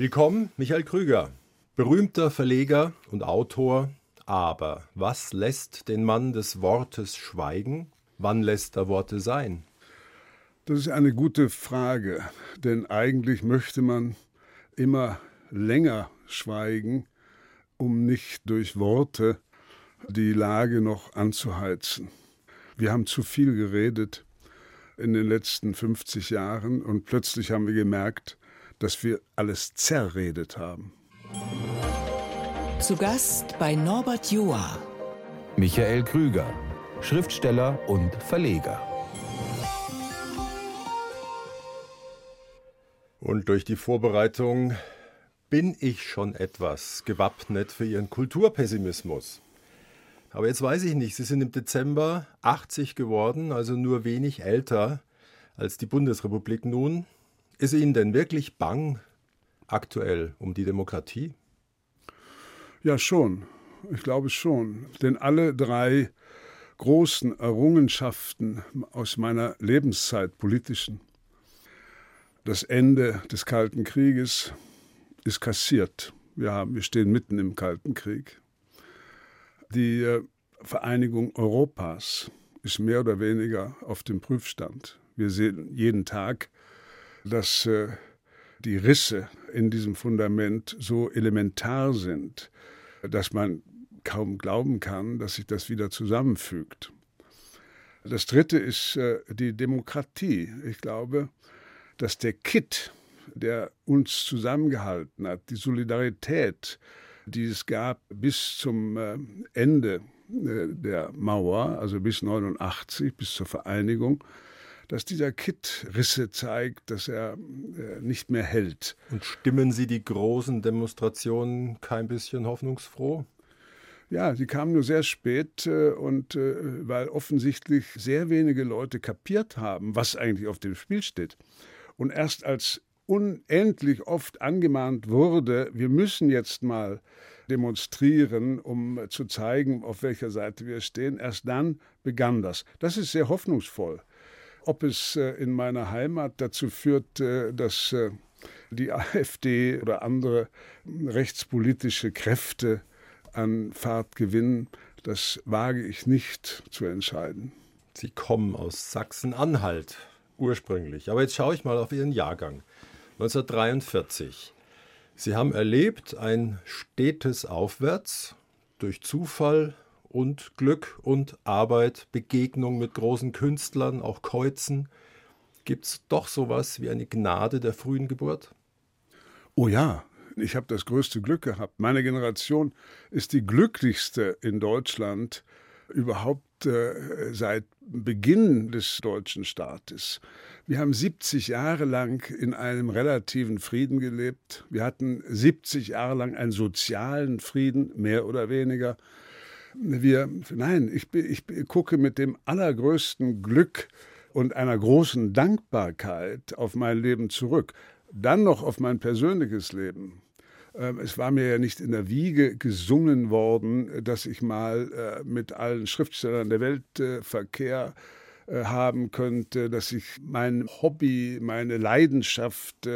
Willkommen, Michael Krüger, berühmter Verleger und Autor. Aber was lässt den Mann des Wortes schweigen? Wann lässt er Worte sein? Das ist eine gute Frage, denn eigentlich möchte man immer länger schweigen, um nicht durch Worte die Lage noch anzuheizen. Wir haben zu viel geredet in den letzten 50 Jahren und plötzlich haben wir gemerkt, dass wir alles zerredet haben. Zu Gast bei Norbert Joa. Michael Krüger, Schriftsteller und Verleger. Und durch die Vorbereitung bin ich schon etwas gewappnet für Ihren Kulturpessimismus. Aber jetzt weiß ich nicht, Sie sind im Dezember 80 geworden, also nur wenig älter als die Bundesrepublik nun. Ist Ihnen denn wirklich bang aktuell um die Demokratie? Ja, schon. Ich glaube schon. Denn alle drei großen Errungenschaften aus meiner Lebenszeit, politischen, das Ende des Kalten Krieges ist kassiert. Wir, haben, wir stehen mitten im Kalten Krieg. Die äh, Vereinigung Europas ist mehr oder weniger auf dem Prüfstand. Wir sehen jeden Tag dass äh, die Risse in diesem Fundament so elementar sind, dass man kaum glauben kann, dass sich das wieder zusammenfügt. Das Dritte ist äh, die Demokratie. Ich glaube, dass der Kitt, der uns zusammengehalten hat, die Solidarität, die es gab bis zum äh, Ende der Mauer, also bis 89, bis zur Vereinigung, dass dieser Kit Risse zeigt, dass er äh, nicht mehr hält. Und stimmen Sie die großen Demonstrationen kein bisschen hoffnungsfroh? Ja, sie kamen nur sehr spät äh, und äh, weil offensichtlich sehr wenige Leute kapiert haben, was eigentlich auf dem Spiel steht. Und erst als unendlich oft angemahnt wurde, wir müssen jetzt mal demonstrieren, um zu zeigen, auf welcher Seite wir stehen, erst dann begann das. Das ist sehr hoffnungsvoll. Ob es äh, in meiner Heimat dazu führt, äh, dass äh, die AfD oder andere rechtspolitische Kräfte an Fahrt gewinnen, das wage ich nicht zu entscheiden. Sie kommen aus Sachsen-Anhalt ursprünglich. Aber jetzt schaue ich mal auf Ihren Jahrgang. 1943. Sie haben erlebt ein stetes Aufwärts durch Zufall und Glück und Arbeit, Begegnung mit großen Künstlern, auch Kreuzen. Gibt es doch sowas wie eine Gnade der frühen Geburt? Oh ja, ich habe das größte Glück gehabt. Meine Generation ist die glücklichste in Deutschland überhaupt äh, seit Beginn des deutschen Staates. Wir haben 70 Jahre lang in einem relativen Frieden gelebt. Wir hatten 70 Jahre lang einen sozialen Frieden, mehr oder weniger wir, nein, ich, ich gucke mit dem allergrößten Glück und einer großen Dankbarkeit auf mein Leben zurück. Dann noch auf mein persönliches Leben. Ähm, es war mir ja nicht in der Wiege gesungen worden, dass ich mal äh, mit allen Schriftstellern der Welt äh, Verkehr äh, haben könnte, dass ich mein Hobby, meine Leidenschaft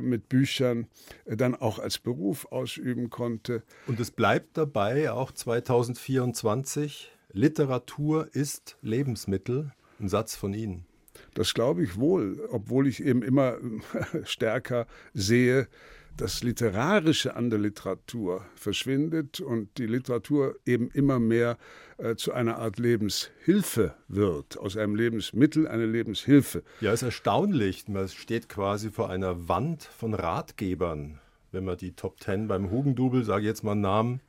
mit Büchern äh, dann auch als Beruf ausüben konnte. Und es bleibt dabei, auch 2024, Literatur ist Lebensmittel, ein Satz von Ihnen. Das glaube ich wohl, obwohl ich eben immer stärker sehe, das Literarische an der Literatur verschwindet und die Literatur eben immer mehr äh, zu einer Art Lebenshilfe wird, aus einem Lebensmittel eine Lebenshilfe. Ja, ist erstaunlich. Man steht quasi vor einer Wand von Ratgebern, wenn man die Top Ten beim Hugendubel, sage ich jetzt mal Namen,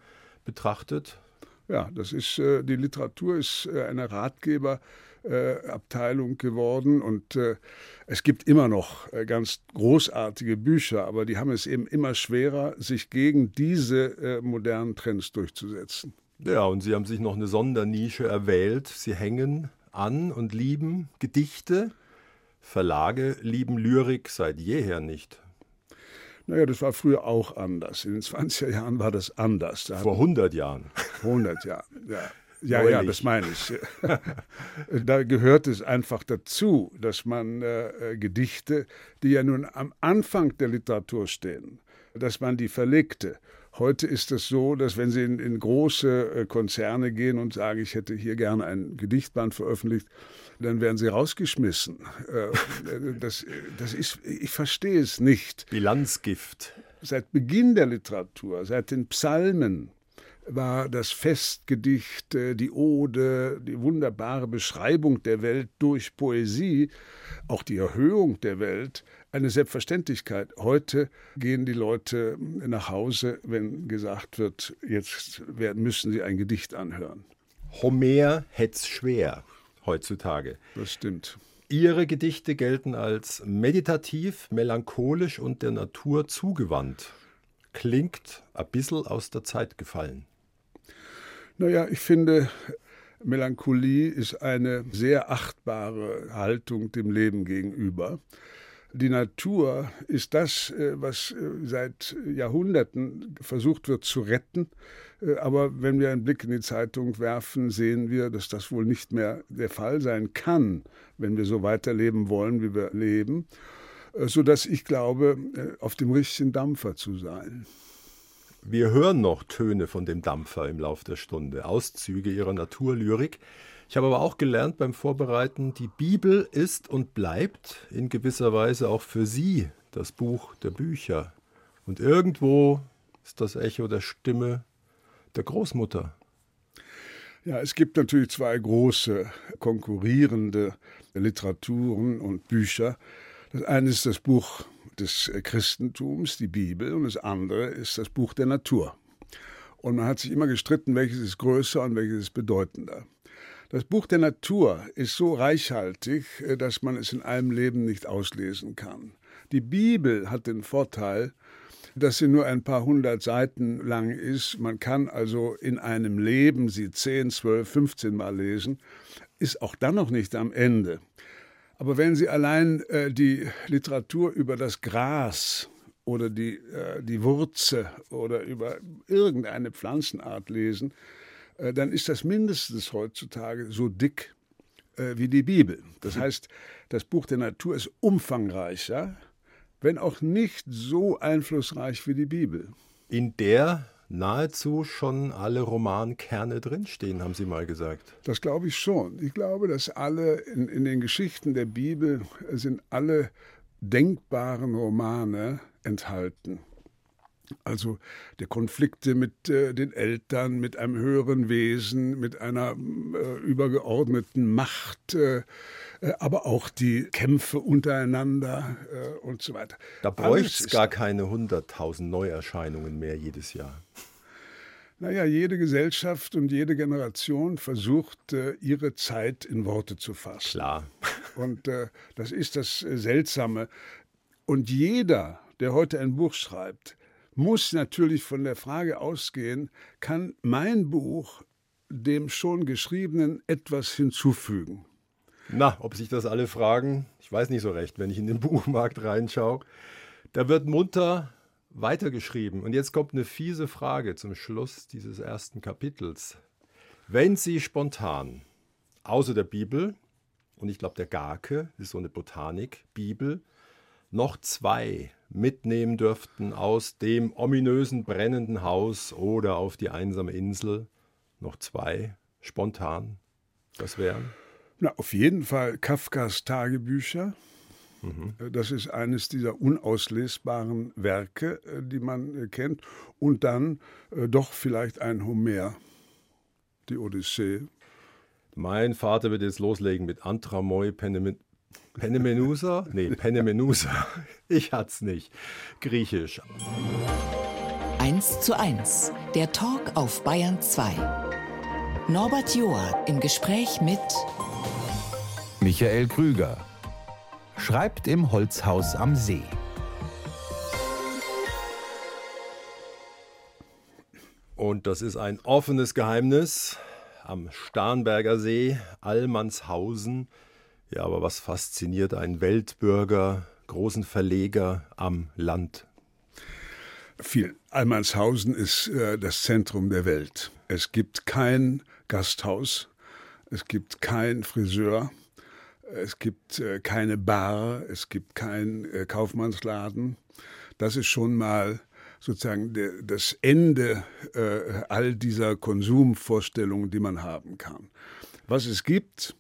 betrachtet. Ja, das ist äh, die Literatur ist äh, eine Ratgeber Abteilung geworden und äh, es gibt immer noch äh, ganz großartige Bücher, aber die haben es eben immer schwerer, sich gegen diese äh, modernen Trends durchzusetzen. Ja, und Sie haben sich noch eine Sondernische erwählt. Sie hängen an und lieben Gedichte. Verlage lieben Lyrik seit jeher nicht. Naja, das war früher auch anders. In den 20er Jahren war das anders. Da Vor 100 Jahren. 100 Jahren, ja. Ja, Neulich. ja, das meine ich. da gehört es einfach dazu, dass man äh, Gedichte, die ja nun am Anfang der Literatur stehen, dass man die verlegte. Heute ist es so, dass wenn Sie in, in große äh, Konzerne gehen und sagen, ich hätte hier gerne ein Gedichtband veröffentlicht, dann werden Sie rausgeschmissen. Äh, das, das ist, ich verstehe es nicht. Bilanzgift. Seit Beginn der Literatur, seit den Psalmen, war das Festgedicht, äh, die Ode, die wunderbare Beschreibung der Welt durch Poesie, auch die Erhöhung der Welt, eine Selbstverständlichkeit. Heute gehen die Leute nach Hause, wenn gesagt wird, jetzt müssen sie ein Gedicht anhören. Homer hätt's schwer heutzutage. Das stimmt. Ihre Gedichte gelten als meditativ, melancholisch und der Natur zugewandt. Klingt ein bisschen aus der Zeit gefallen. Naja, ich finde, Melancholie ist eine sehr achtbare Haltung dem Leben gegenüber. Die Natur ist das, äh, was äh, seit Jahrhunderten versucht wird zu retten. Äh, aber wenn wir einen Blick in die Zeitung werfen, sehen wir, dass das wohl nicht mehr der Fall sein kann, wenn wir so weiterleben wollen, wie wir leben. Sodass ich glaube, auf dem richtigen Dampfer zu sein. Wir hören noch Töne von dem Dampfer im Lauf der Stunde, Auszüge ihrer Naturlyrik. Ich habe aber auch gelernt beim Vorbereiten, die Bibel ist und bleibt in gewisser Weise auch für Sie das Buch der Bücher. Und irgendwo ist das Echo der Stimme der Großmutter. Ja, es gibt natürlich zwei große konkurrierende Literaturen und Bücher. Das eine ist das Buch des Christentums, die Bibel, und das andere ist das Buch der Natur. Und man hat sich immer gestritten, welches ist größer und welches ist bedeutender. Das Buch der Natur ist so reichhaltig, äh, dass man es in einem Leben nicht auslesen kann. Die Bibel hat den Vorteil, dass sie nur ein paar hundert Seiten lang ist. Man kann also in einem Leben sie 10, 12, 15 Mal lesen, ist auch dann noch nicht am Ende. Aber wenn Sie allein äh, die Literatur über das Gras oder die, äh, die Wurze oder über irgendeine Pflanzenart lesen, äh, dann ist das mindestens heutzutage so dick äh, wie die Bibel. Das heißt, das Buch der Natur ist umfangreicher, wenn auch nicht so einflussreich wie die Bibel. In der nahezu schon alle Romankerne drinstehen, haben Sie mal gesagt. Das glaube ich schon. Ich glaube, dass alle in, in den Geschichten der Bibel sind alle denkbaren Romane enthalten. Also der Konflikte mit äh, den Eltern, mit einem höheren Wesen, mit einer äh, übergeordneten Macht, äh, äh aber auch die Kämpfe untereinander äh, und so weiter. Da bräuchte es gar keine hunderttausend Neuerscheinungen mehr jedes Jahr. Naja, jede Gesellschaft und jede Generation versucht, äh, ihre Zeit in Worte zu fassen. Klar. Und das ist das Seltsame. Und jeder, der heute ein Buch schreibt, muss natürlich von der Frage ausgehen, kann mein Buch dem schon geschriebenen etwas hinzufügen? Na, ob sich das alle fragen, ich weiß nicht so recht, wenn ich in den Buchmarkt reinschaue. Da wird munter weitergeschrieben. Und jetzt kommt eine fiese Frage zum Schluss dieses ersten Kapitels. Wenn Sie spontan, außer der Bibel, und ich glaube, der Garke ist so eine Botanik, Bibel, noch zwei mitnehmen dürften aus dem ominösen brennenden Haus oder auf die einsame Insel, noch zwei spontan, das wären? Na, auf jeden Fall Kafkas Tagebücher. Mhm. Das ist eines dieser unauslesbaren Werke, äh, die man äh, kennt. Und dann äh, doch vielleicht ein Homer, die Odyssee. Mein Vater wird jetzt loslegen mit Antramoi Penemenusa? Nee, Penemenusa. Ich hat's nicht. Griechisch. 1 zu 1. Der Talk auf Bayern 2. Norbert Joa im Gespräch mit Michael Krüger schreibt im Holzhaus am See. Und das ist ein offenes Geheimnis am Starnberger See, Allmannshausen. Ja, aber was fasziniert einen Weltbürger, großen Verleger am Land? Viel. Allmannshausen ist äh, das Zentrum der Welt. Es gibt kein Gasthaus, es gibt kein Friseur, es gibt äh, keine Bar, es gibt keinen äh, Kaufmannsladen. Das ist schon mal sozusagen de, das Ende äh, all dieser Konsumvorstellungen, die man haben kann. Was es gibt,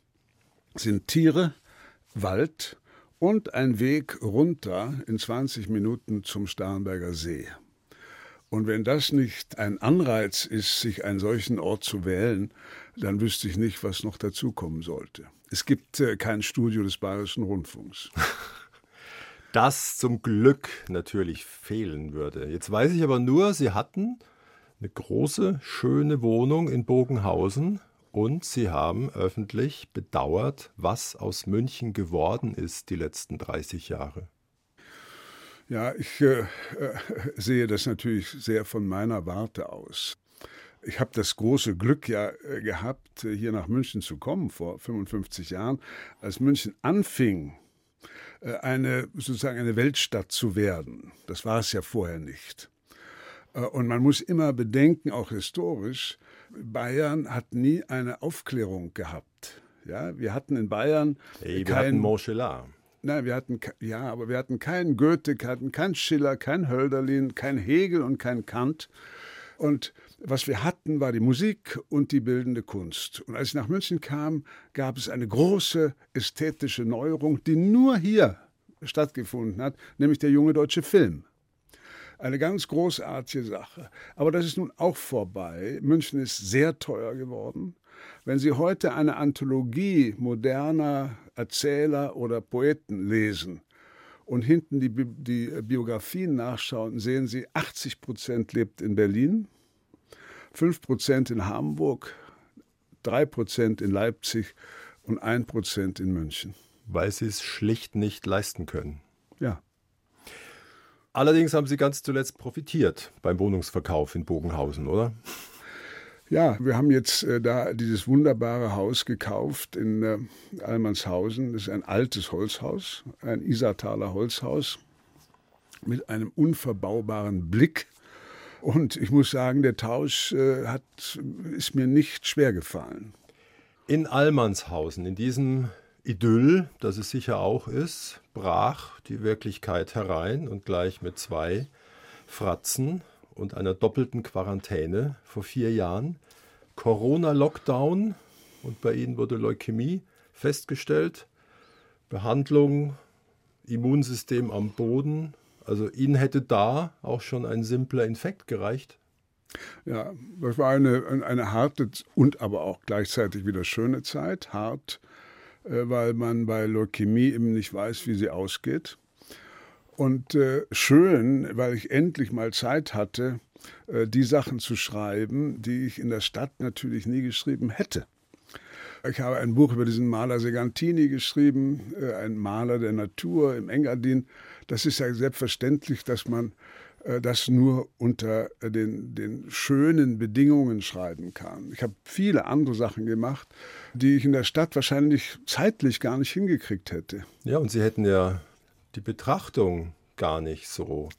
sind Tiere, Wald und ein Weg runter in 20 Minuten zum Starnberger See. Und wenn das nicht ein Anreiz ist, sich einen solchen Ort zu wählen, dann wüsste ich nicht, was noch dazukommen sollte. Es gibt äh, kein Studio des Bayerischen Rundfunks. Das zum Glück natürlich fehlen würde. Jetzt weiß ich aber nur, Sie hatten eine große, schöne Wohnung in Bogenhausen und Sie haben öffentlich bedauert, was aus München geworden ist die letzten 30 Jahre. Ja, ich äh, äh, sehe das natürlich sehr von meiner Warte aus. Ich habe das große Glück ja äh, gehabt, hier nach München zu kommen vor 55 Jahren, als München anfing, äh, eine sozusagen eine Weltstadt zu werden. Das war es ja vorher nicht. Äh, und man muss immer bedenken, auch historisch, Bayern hat nie eine Aufklärung gehabt. Ja, wir hatten in Bayern hey, wir kein, hatten Montgelat. Nein, wir hatten ja, aber wir hatten keinen Goethe, hatten keinen Schiller, keinen Hölderlin, keinen Hegel und keinen Kant. Und was wir hatten, war die Musik und die bildende Kunst. Und als ich nach München kam, gab es eine große ästhetische Neuerung, die nur hier stattgefunden hat, nämlich der junge deutsche Film. Eine ganz großartige Sache. Aber das ist nun auch vorbei. München ist sehr teuer geworden. Wenn Sie heute eine Anthologie moderner Erzähler oder Poeten lesen und hinten die, die Biografien nachschauen, sehen Sie, 80 Prozent lebt in Berlin, 5 Prozent in Hamburg, 3 Prozent in Leipzig und 1 Prozent in München. Weil sie es schlicht nicht leisten können. Ja. Allerdings haben Sie ganz zuletzt profitiert beim Wohnungsverkauf in Bogenhausen, oder? Ja, wir haben jetzt äh, da dieses wunderbare Haus gekauft in äh, Almanshausen. Das ist ein altes Holzhaus, ein Isartaler Holzhaus mit einem unverbaubaren Blick und ich muss sagen, der Tausch äh, hat, ist mir nicht schwer gefallen. In Allmannshausen, in diesem Idyll, das es sicher auch ist, brach die Wirklichkeit herein und gleich mit zwei Fratzen und einer doppelten Quarantäne vor vier Jahren. Corona-Lockdown und bei ihnen wurde Leukämie festgestellt. Behandlung, Immunsystem am Boden, also Ihnen hätte da auch schon ein simpler Infekt gereicht? Ja, das war eine, eine harte und aber auch gleichzeitig wieder schöne Zeit. Hart, weil man bei Leukämie eben nicht weiß, wie sie ausgeht. Und äh, schön, weil ich endlich mal Zeit hatte, äh, die Sachen zu schreiben, die ich in der Stadt natürlich nie geschrieben hätte. Ich habe ein Buch über diesen Maler Segantini geschrieben, äh, ein Maler der Natur im Engadin. Das ist ja selbstverständlich, dass man äh, das nur unter den, den schönen Bedingungen schreiben kann. Ich habe viele andere Sachen gemacht, die ich in der Stadt wahrscheinlich zeitlich gar nicht hingekriegt hätte. Ja, und Sie hätten ja die Betrachtung gar nicht so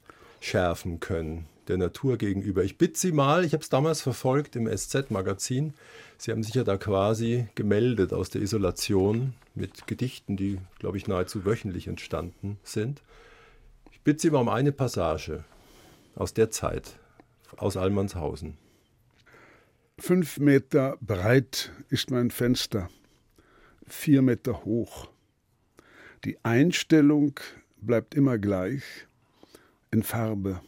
schärfen können der Natur gegenüber. Ich bitte Sie mal, ich habe es damals verfolgt im SZ-Magazin, Sie haben sich ja da quasi gemeldet aus der Isolation mit Gedichten, die, glaube ich, nahezu wöchentlich entstanden sind. Ich bitte Sie mal um eine Passage aus der Zeit, aus Allmannshausen. Fünf Meter breit ist mein Fenster, vier Meter hoch. Die Einstellung bleibt immer gleich in Farbe.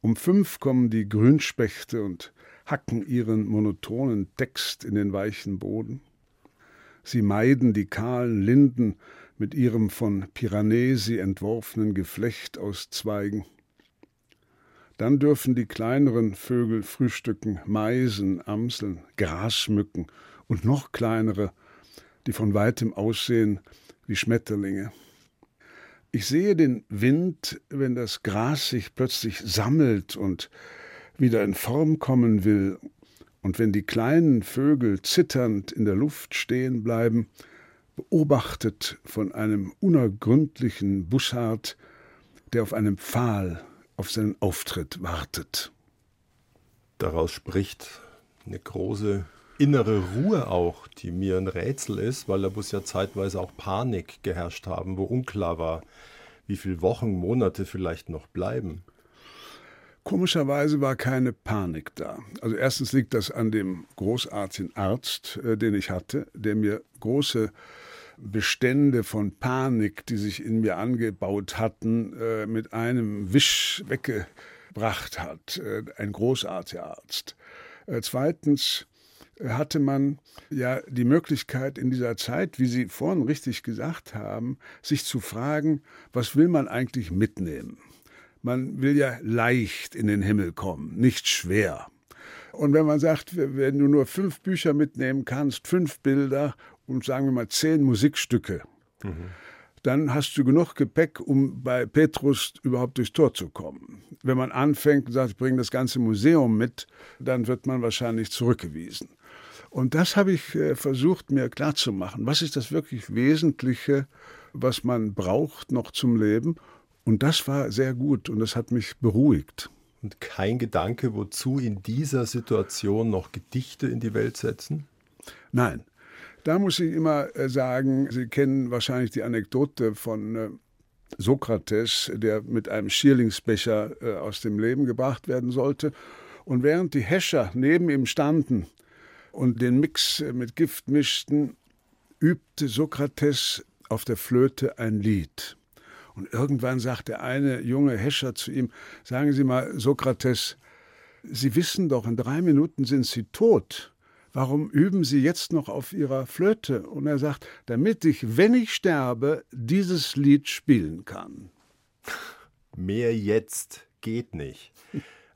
Um fünf kommen die Grünspechte und hacken ihren monotonen Text in den weichen Boden. Sie meiden die kahlen Linden mit ihrem von Piranesi entworfenen Geflecht aus Zweigen. Dann dürfen die kleineren Vögel frühstücken, Meisen, Amseln, Grasmücken und noch kleinere, die von weitem aussehen wie Schmetterlinge. Ich sehe den Wind, wenn das Gras sich plötzlich sammelt und wieder in Form kommen will, und wenn die kleinen Vögel zitternd in der Luft stehen bleiben, beobachtet von einem unergründlichen Bussard, der auf einem Pfahl auf seinen Auftritt wartet. Daraus spricht eine große innere Ruhe auch, die mir ein Rätsel ist, weil da muss ja zeitweise auch Panik geherrscht haben, wo unklar war, wie viele Wochen, Monate vielleicht noch bleiben. Komischerweise war keine Panik da. Also erstens liegt das an dem großartigen Arzt, äh, den ich hatte, der mir große Bestände von Panik, die sich in mir angebaut hatten, äh, mit einem Wisch weggebracht hat. Äh, ein großartiger Arzt. Äh, zweitens hatte man ja die Möglichkeit in dieser Zeit, wie Sie vorhin richtig gesagt haben, sich zu fragen, was will man eigentlich mitnehmen? Man will ja leicht in den Himmel kommen, nicht schwer. Und wenn man sagt, wenn du nur fünf Bücher mitnehmen kannst, fünf Bilder und sagen wir mal zehn Musikstücke, mhm. dann hast du genug Gepäck, um bei Petrus überhaupt durchs Tor zu kommen. Wenn man anfängt und sagt, ich bringe das ganze Museum mit, dann wird man wahrscheinlich zurückgewiesen. Und das habe ich äh, versucht mir klarzumachen. Was ist das wirklich Wesentliche, was man braucht noch zum Leben? Und das war sehr gut und das hat mich beruhigt. Und kein Gedanke, wozu in dieser Situation noch Gedichte in die Welt setzen? Nein. Da muss ich immer äh, sagen, Sie kennen wahrscheinlich die Anekdote von äh, Sokrates, der mit einem Schierlingsbecher äh, aus dem Leben gebracht werden sollte. Und während die Häscher neben ihm standen und den Mix mit Gift mischten, übte Sokrates auf der Flöte ein Lied. Und irgendwann sagt der eine junge Häscher zu ihm, sagen Sie mal, Sokrates, Sie wissen doch, in drei Minuten sind Sie tot. Warum üben Sie jetzt noch auf Ihrer Flöte? Und er sagt, damit ich, wenn ich sterbe, dieses Lied spielen kann. Mehr jetzt geht nicht.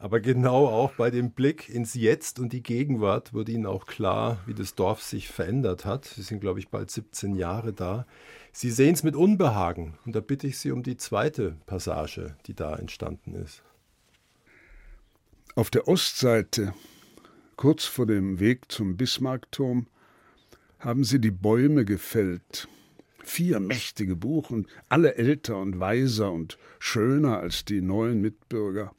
Aber genau auch bei dem Blick ins Jetzt und die Gegenwart wird Ihnen auch klar, wie das Dorf sich verändert hat. Sie sind, glaube ich, bald 17 Jahre da. Sie sehen es mit Unbehagen. Und da bitte ich Sie um die zweite Passage, die da entstanden ist. Auf der Ostseite, kurz vor dem Weg zum Bismarckturm, haben sie die Bäume gefällt. Vier mächtige Buchen, alle älter und weiser und schöner als die neuen Mitbürger,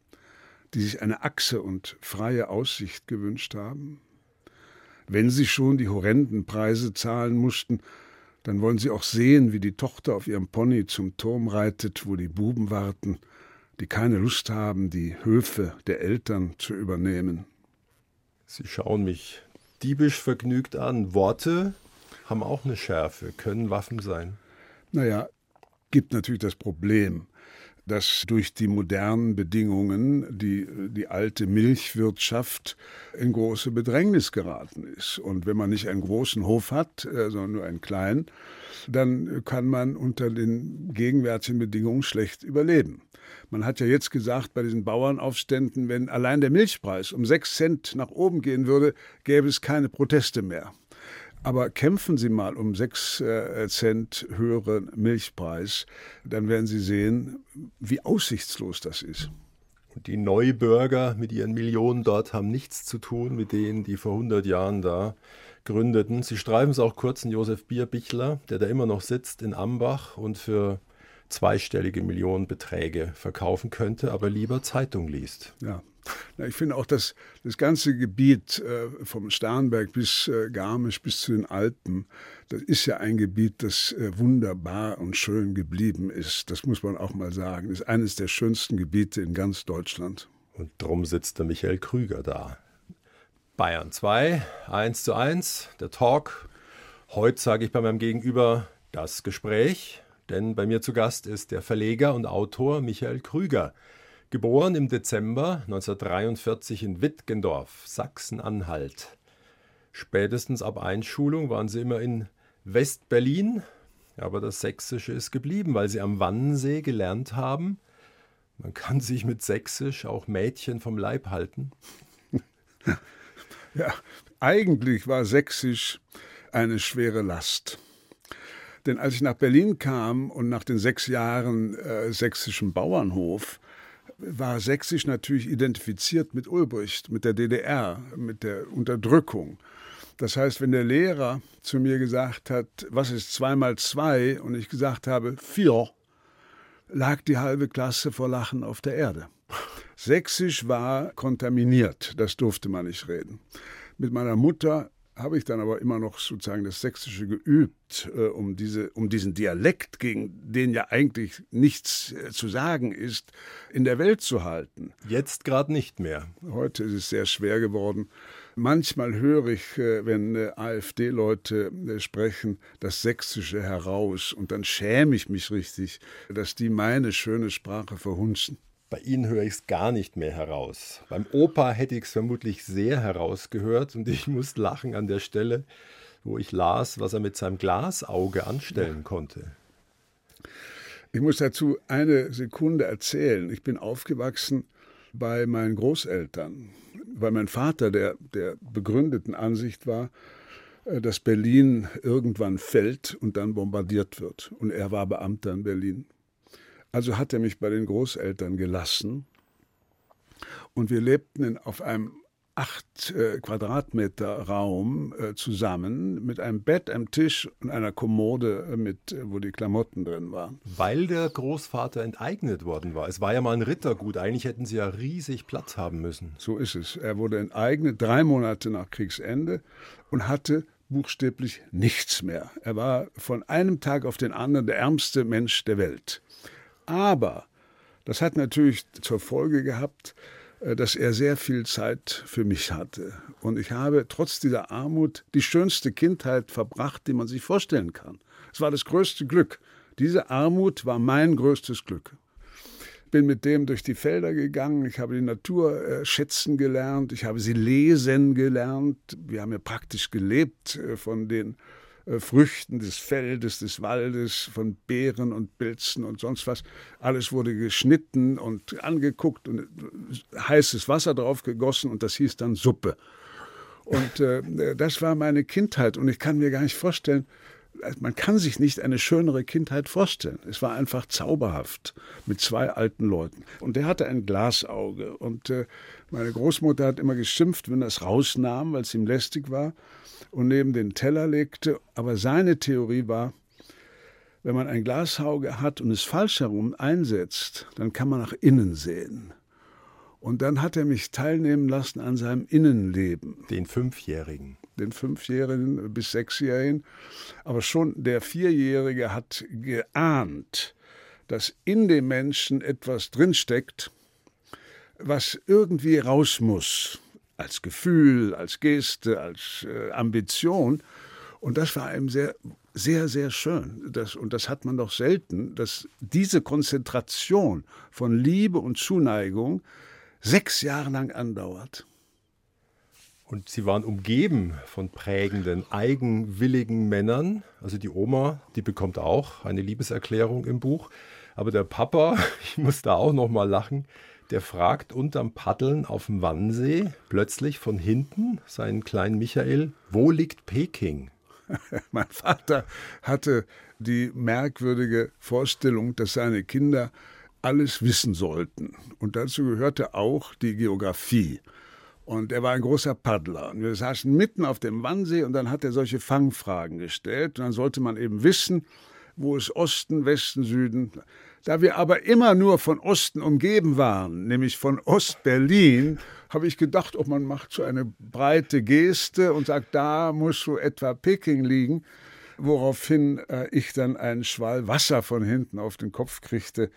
die sich eine Achse und freie Aussicht gewünscht haben. Wenn sie schon die horrenden Preise zahlen mussten, dann wollen sie auch sehen, wie die Tochter auf ihrem Pony zum Turm reitet, wo die Buben warten, die keine Lust haben, die Höfe der Eltern zu übernehmen. Sie schauen mich diebisch vergnügt an. Worte haben auch eine Schärfe, können Waffen sein. Naja, gibt natürlich das Problem dass durch die modernen Bedingungen die, die alte Milchwirtschaft in große Bedrängnis geraten ist. Und wenn man nicht einen großen Hof hat, äh, sondern nur einen kleinen, dann kann man unter den gegenwärtigen Bedingungen schlecht überleben. Man hat ja jetzt gesagt, bei diesen Bauernaufständen, wenn allein der Milchpreis um sechs Cent nach oben gehen würde, gäbe es keine Proteste mehr. Aber kämpfen Sie mal um sechs äh, Cent höheren Milchpreis, dann werden Sie sehen, wie aussichtslos das ist. Und die Neubürger mit ihren Millionen dort haben nichts zu tun mit denen, die vor 100 Jahren da gründeten. Sie schreiben es auch kurz in Josef Bierbichler, der da immer noch sitzt in Ambach und für zweistellige Millionenbeträge verkaufen könnte, aber lieber Zeitung liest. Ja. Na, ich finde auch, dass das ganze Gebiet äh, vom Starnberg bis äh, Garmisch bis zu den Alpen, das ist ja ein Gebiet, das äh, wunderbar und schön geblieben ist. Das muss man auch mal sagen. Ist eines der schönsten Gebiete in ganz Deutschland. Und drum sitzt der Michael Krüger da. Bayern 2, 1 zu 1, der Talk. Heute sage ich bei meinem Gegenüber das Gespräch, denn bei mir zu Gast ist der Verleger und Autor Michael Krüger. Geboren im Dezember 1943 in Wittgendorf, Sachsen-Anhalt. Spätestens ab Einschulung waren sie immer in West-Berlin, aber das Sächsische ist geblieben, weil sie am Wannsee gelernt haben. Man kann sich mit Sächsisch auch Mädchen vom Leib halten. Ja, eigentlich war Sächsisch eine schwere Last. Denn als ich nach Berlin kam und nach den sechs Jahren äh, sächsischen Bauernhof war Sächsisch natürlich identifiziert mit Ulbricht, mit der DDR, mit der Unterdrückung. Das heißt, wenn der Lehrer zu mir gesagt hat, was ist zwei mal zwei, und ich gesagt habe, vier, lag die halbe Klasse vor Lachen auf der Erde. Sächsisch war kontaminiert, das durfte man nicht reden. Mit meiner Mutter habe ich dann aber immer noch sozusagen das Sächsische geübt, äh, um, diese, um diesen Dialekt, gegen den ja eigentlich nichts äh, zu sagen ist, in der Welt zu halten. Jetzt gerade nicht mehr. Heute ist es sehr schwer geworden. Manchmal höre ich, äh, wenn äh, AfD-Leute äh, sprechen, das Sächsische heraus und dann schäme ich mich richtig, dass die meine schöne Sprache verhunzen. Bei Ihnen höre ich es gar nicht mehr heraus. Beim Opa hätte ich es vermutlich sehr herausgehört und ich muss lachen an der Stelle, wo ich las, was er mit seinem Glasauge anstellen konnte. Ich muss dazu eine Sekunde erzählen. Ich bin aufgewachsen bei meinen Großeltern, weil mein Vater der, der begründeten Ansicht war, äh, dass Berlin irgendwann fällt und dann bombardiert wird. Und er war Beamter in Berlin. Also hat er mich bei den Großeltern gelassen und wir lebten auf einem acht äh, Quadratmeter Raum äh, zusammen mit einem Bett, einem Tisch und einer Kommode, äh, mit, äh, wo die Klamotten drin waren. Weil der Großvater enteignet worden war. Es war ja mal ein Rittergut. Eigentlich hätten sie ja riesig Platz haben müssen. So ist es. Er wurde enteignet drei Monate nach Kriegsende und hatte buchstäblich nichts mehr. Er war von einem Tag auf den anderen der ärmste Mensch der Welt. Aber das hat natürlich zur Folge gehabt, äh, dass er sehr viel Zeit für mich hatte. Und ich habe trotz dieser Armut die schönste Kindheit verbracht, die man sich vorstellen kann. Es war das größte Glück. Diese Armut war mein größtes Glück. Ich bin mit dem durch die Felder gegangen, ich habe die Natur äh, schätzen gelernt, ich habe sie lesen gelernt. Wir haben ja praktisch gelebt äh, von den Früchten des Feldes, des Waldes, von Beeren und Pilzen und sonst was. Alles wurde geschnitten und angeguckt und äh, heißes Wasser drauf gegossen und das hieß dann Suppe. Und äh, das war meine Kindheit und ich kann mir gar nicht vorstellen, äh, man kann sich nicht eine schönere Kindheit vorstellen. Es war einfach zauberhaft mit zwei alten Leuten. Und der hatte ein Glasauge. Und äh, meine Großmutter hat immer geschimpft, wenn er es rausnahm, weil es ihm lästig war und neben den Teller legte. Aber seine Theorie war, wenn man ein Glasauge hat und es falsch herum einsetzt, dann kann man nach innen sehen. Und dann hat er mich teilnehmen lassen an seinem Innenleben. Den Fünfjährigen. Den Fünfjährigen bis Sechsjährigen. Aber schon der Vierjährige hat geahnt, dass in dem Menschen etwas drinsteckt, was irgendwie raus muss als Gefühl, als Geste, als äh, Ambition. Und das war einem sehr, sehr, sehr schön. Das, und das hat man doch selten, dass diese Konzentration von Liebe und Zuneigung sechs Jahre lang andauert. Und sie waren umgeben von prägenden, eigenwilligen Männern. Also die Oma, die bekommt auch eine Liebeserklärung im Buch. Aber der Papa, ich muss da auch noch mal lachen, der fragt unterm Paddeln auf dem Wannsee plötzlich von hinten seinen kleinen Michael, wo liegt Peking? mein Vater hatte die merkwürdige Vorstellung, dass seine Kinder alles wissen sollten. Und dazu gehörte auch die Geografie. Und er war ein großer Paddler. Und wir saßen mitten auf dem Wannsee und dann hat er solche Fangfragen gestellt. Und dann sollte man eben wissen, wo ist Osten, Westen, Süden. Da wir aber immer nur von Osten umgeben waren, nämlich von Ost-Berlin, habe ich gedacht, ob man macht so eine breite Geste und sagt, da muss so etwa Peking liegen, woraufhin äh, ich dann einen Schwall Wasser von hinten auf den Kopf kriegte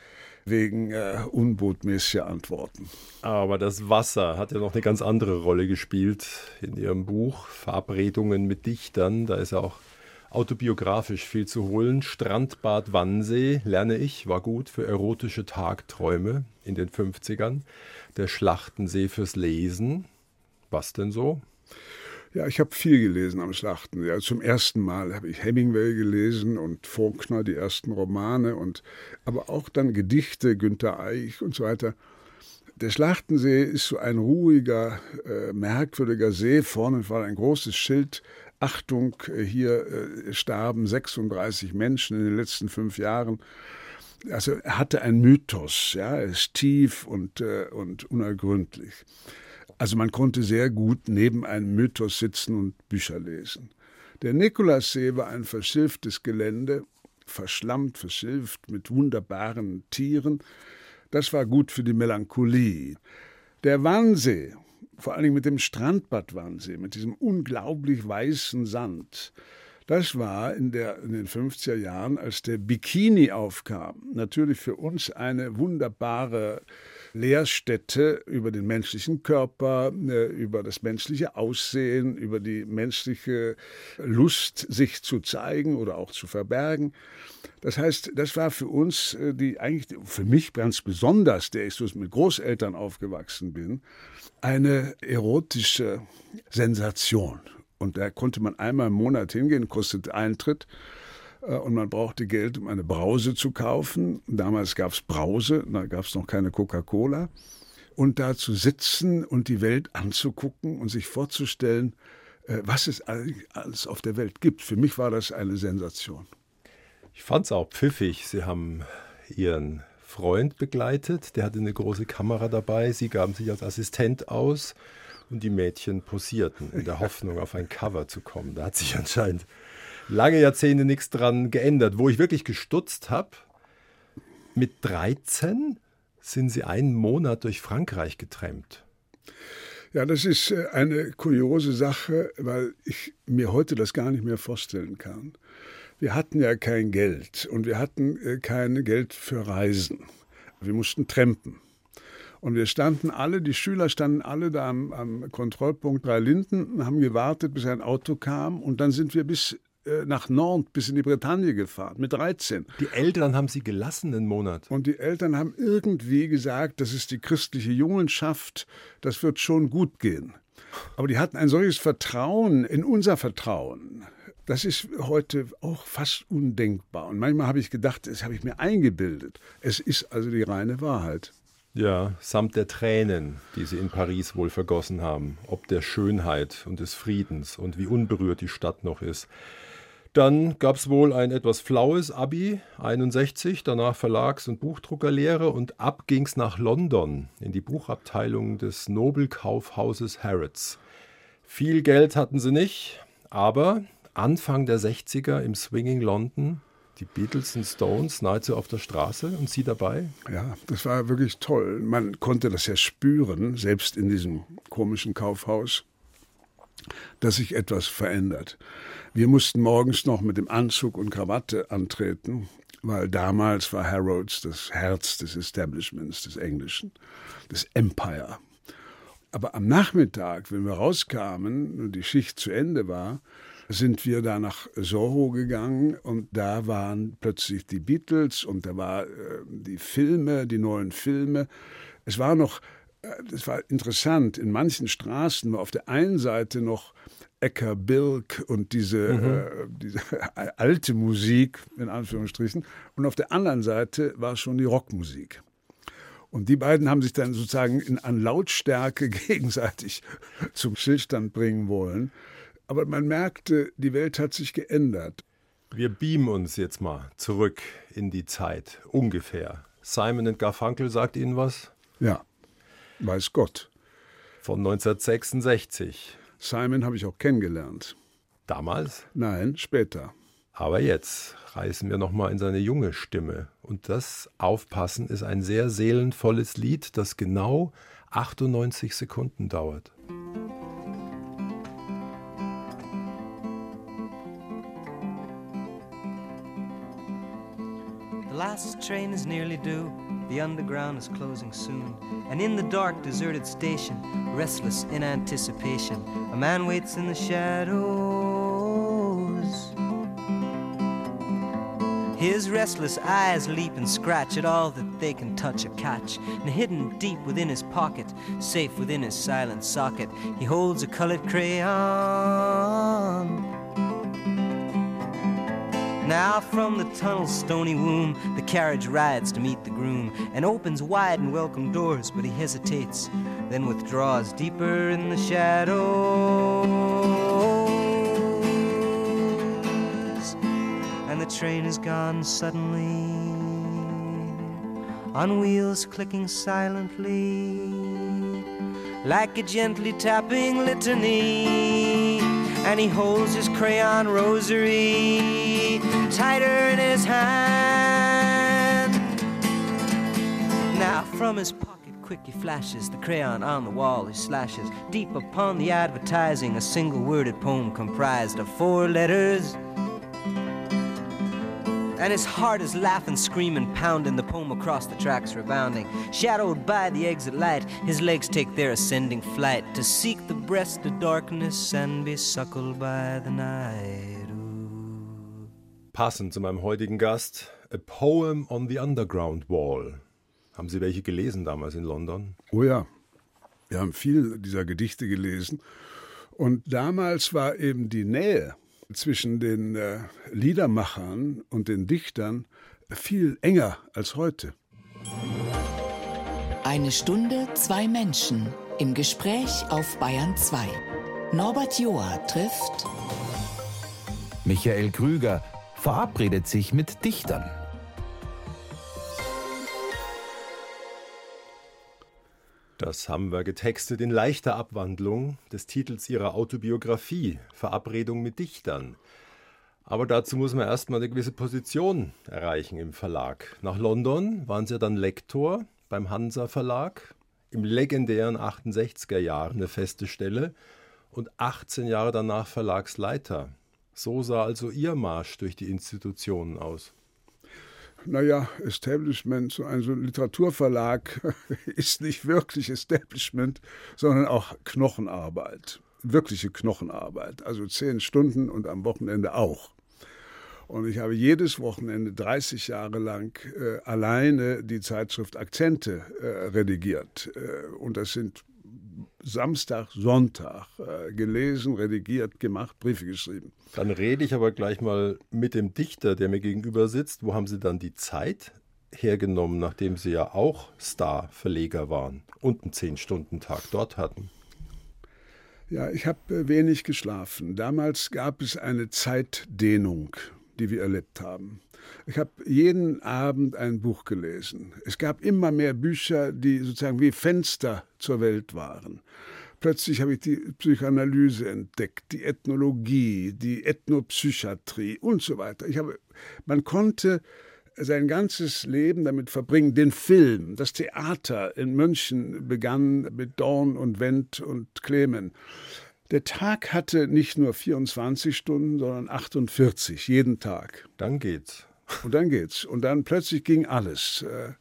wegen äh, unbotmäßiger Antworten. Aber das Wasser hat ja noch eine ganz andere Rolle gespielt in Ihrem Buch Verabredungen mit Dichtern. Da ist ja auch autobiografisch viel zu holen. Strandbad Wannsee, lerne ich, war gut für erotische Tagträume in den 50ern. Der Schlachtensee fürs Lesen. Was denn so? Ja, ich habe viel gelesen am Schlachten. Ja, zum ersten Mal habe ich Hemingway gelesen und Faulkner, die ersten Romane, und, aber auch dann Gedichte, Günter Eich und so weiter. Der Schlachtensee ist so ein ruhiger, äh, merkwürdiger See. Vorne war ein großes Schild Achtung, äh, hier äh, starben 36 Menschen in den letzten fünf Jahren. Also er hatte einen Mythos, ja, er ist tief und, äh, und unergründlich. Also man konnte sehr gut neben einem Mythos sitzen und Bücher lesen. Der Nikolassee war ein verschilftes Gelände, verschlammt, verschilft mit wunderbaren Tieren. Das war gut für die Melancholie. Der Wannsee vor allen Dingen mit dem Strandbadwannsee, mit diesem unglaublich weißen Sand. Das war in, der, in den 50er Jahren, als der Bikini aufkam, natürlich für uns eine wunderbare Lehrstätte über den menschlichen Körper, äh, über das menschliche Aussehen, über die menschliche Lust, sich zu zeigen oder auch zu verbergen. Das heißt, das war für uns äh, die eigentlich für mich ganz besonders, der ich so mit Großeltern aufgewachsen bin, eine erotische Sensation. Und da konnte man einmal im Monat hingehen, kostet Eintritt. Äh, und man brauchte Geld, um eine Brause zu kaufen. Damals gab es Brause, da gab es noch keine Coca-Cola. Und da zu sitzen und die Welt anzugucken und sich vorzustellen, äh, was es alles auf der Welt gibt. Für mich war das eine Sensation. Ich fand es auch pfiffig. Sie haben Ihren Freund begleitet, der hatte eine große Kamera dabei. Sie gaben sich als Assistent aus und die Mädchen posierten in der Hoffnung, auf ein Cover zu kommen. Da hat sich anscheinend lange Jahrzehnte nichts dran geändert. Wo ich wirklich gestutzt habe, mit 13 sind sie einen Monat durch Frankreich getrennt. Ja, das ist äh, eine kuriose Sache, weil ich mir heute das gar nicht mehr vorstellen kann. Wir hatten ja kein Geld und wir hatten äh, kein Geld für Reisen. Wir mussten trampen. Und wir standen alle, die Schüler standen alle da am, am Kontrollpunkt Drei Linden haben gewartet, bis ein Auto kam. Und dann sind wir bis nach Nantes bis in die Bretagne gefahren, mit 13. Die Eltern haben sie gelassen einen Monat. Und die Eltern haben irgendwie gesagt, das ist die christliche Jungenschaft, das wird schon gut gehen. Aber die hatten ein solches Vertrauen in unser Vertrauen. Das ist heute auch fast undenkbar. Und manchmal habe ich gedacht, das habe ich mir eingebildet. Es ist also die reine Wahrheit. Ja, samt der Tränen, die sie in Paris wohl vergossen haben, ob der Schönheit und des Friedens und wie unberührt die Stadt noch ist. Dann gab es wohl ein etwas flaues Abi, 61, danach Verlags- und Buchdruckerlehre und ab ging's nach London in die Buchabteilung des Nobelkaufhauses Harrods. Viel Geld hatten sie nicht, aber Anfang der 60er im Swinging London die Beatles und Stones nahezu auf der Straße und Sie dabei? Ja, das war wirklich toll. Man konnte das ja spüren, selbst in diesem komischen Kaufhaus, dass sich etwas verändert. Wir mussten morgens noch mit dem Anzug und Krawatte antreten, weil damals war Harrods das Herz des Establishments, des Englischen, des Empire. Aber am Nachmittag, wenn wir rauskamen und die Schicht zu Ende war, sind wir da nach Soho gegangen und da waren plötzlich die Beatles und da waren äh, die Filme, die neuen Filme. Es war noch, äh, es war interessant, in manchen Straßen war auf der einen Seite noch Ecker Bilk und diese, mhm. äh, diese alte Musik, in Anführungsstrichen. Und auf der anderen Seite war schon die Rockmusik. Und die beiden haben sich dann sozusagen in, an Lautstärke gegenseitig zum Stillstand bringen wollen. Aber man merkte, die Welt hat sich geändert. Wir beamen uns jetzt mal zurück in die Zeit, ungefähr. Simon Garfunkel sagt Ihnen was? Ja, weiß Gott. Von 1966. Simon habe ich auch kennengelernt. Damals? Nein, später. Aber jetzt reißen wir noch mal in seine junge Stimme und das Aufpassen ist ein sehr seelenvolles Lied, das genau 98 Sekunden dauert. Train is nearly due. The underground is closing soon. And in the dark, deserted station, restless in anticipation, a man waits in the shadows. His restless eyes leap and scratch at all that they can touch or catch. And hidden deep within his pocket, safe within his silent socket, he holds a colored crayon. Now from the tunnel's stony womb, the carriage rides to meet the groom and opens wide and welcome doors, but he hesitates, then withdraws deeper in the shadows. And the train is gone suddenly, on wheels clicking silently, like a gently tapping litany. And he holds his crayon rosary tighter in his hand. Now from his pocket quick he flashes, the crayon on the wall he slashes. Deep upon the advertising, a single worded poem comprised of four letters. And his heart is laughing, screaming, pounding, the poem across the tracks rebounding. Shadowed by the exit light, his legs take their ascending flight to seek the breast of darkness and be suckled by the night. Passend zu meinem heutigen Gast, A Poem on the Underground Wall. Haben Sie welche gelesen damals in London? Oh ja, wir haben viel dieser Gedichte gelesen. Und damals war eben die Nähe zwischen den äh, Liedermachern und den Dichtern viel enger als heute. Eine Stunde, zwei Menschen im Gespräch auf Bayern 2. Norbert Joa trifft Michael Krüger verabredet sich mit Dichtern. Das haben wir getextet in leichter Abwandlung des Titels ihrer Autobiografie Verabredung mit Dichtern. Aber dazu muss man erstmal eine gewisse Position erreichen im Verlag. Nach London waren sie dann Lektor beim Hansa Verlag, im legendären 68er Jahren eine feste Stelle und 18 Jahre danach Verlagsleiter. So sah also ihr Marsch durch die Institutionen aus naja, Establishment, so ein, Literaturverlag ist nicht wirklich Establishment, sondern auch Knochenarbeit. Wirkliche Knochenarbeit. Also zehn Stunden und am Wochenende auch. Und ich habe jedes Wochenende 30 Jahre lang äh, alleine die Zeitschrift Akzente äh, redigiert. Äh, und das sind Samstag, Sonntag äh, gelesen, redigiert, gemacht, Briefe geschrieben. Dann rede ich aber gleich mal mit dem Dichter, der mir gegenüber sitzt. Wo haben Sie dann die Zeit hergenommen, nachdem Sie ja auch Star-Verleger waren und einen Zehn-Stunden-Tag dort hatten? Ja, ich habe äh, wenig geschlafen. Damals gab es eine Zeitdehnung, die wir erlebt haben. Ich habe jeden Abend ein Buch gelesen. Es gab immer mehr Bücher, die sozusagen wie Fenster zur Welt waren. Plötzlich habe ich die Psychoanalyse entdeckt, die Ethnologie, die Ethnopsychiatrie und so weiter. Ich habe, man konnte sein ganzes Leben damit verbringen, den Film, das Theater in München begann mit Dorn und Wendt und Clemen. Der Tag hatte nicht nur 24 Stunden, sondern 48, jeden Tag. Dann geht's. Und dann geht's. Und dann plötzlich ging alles. Äh,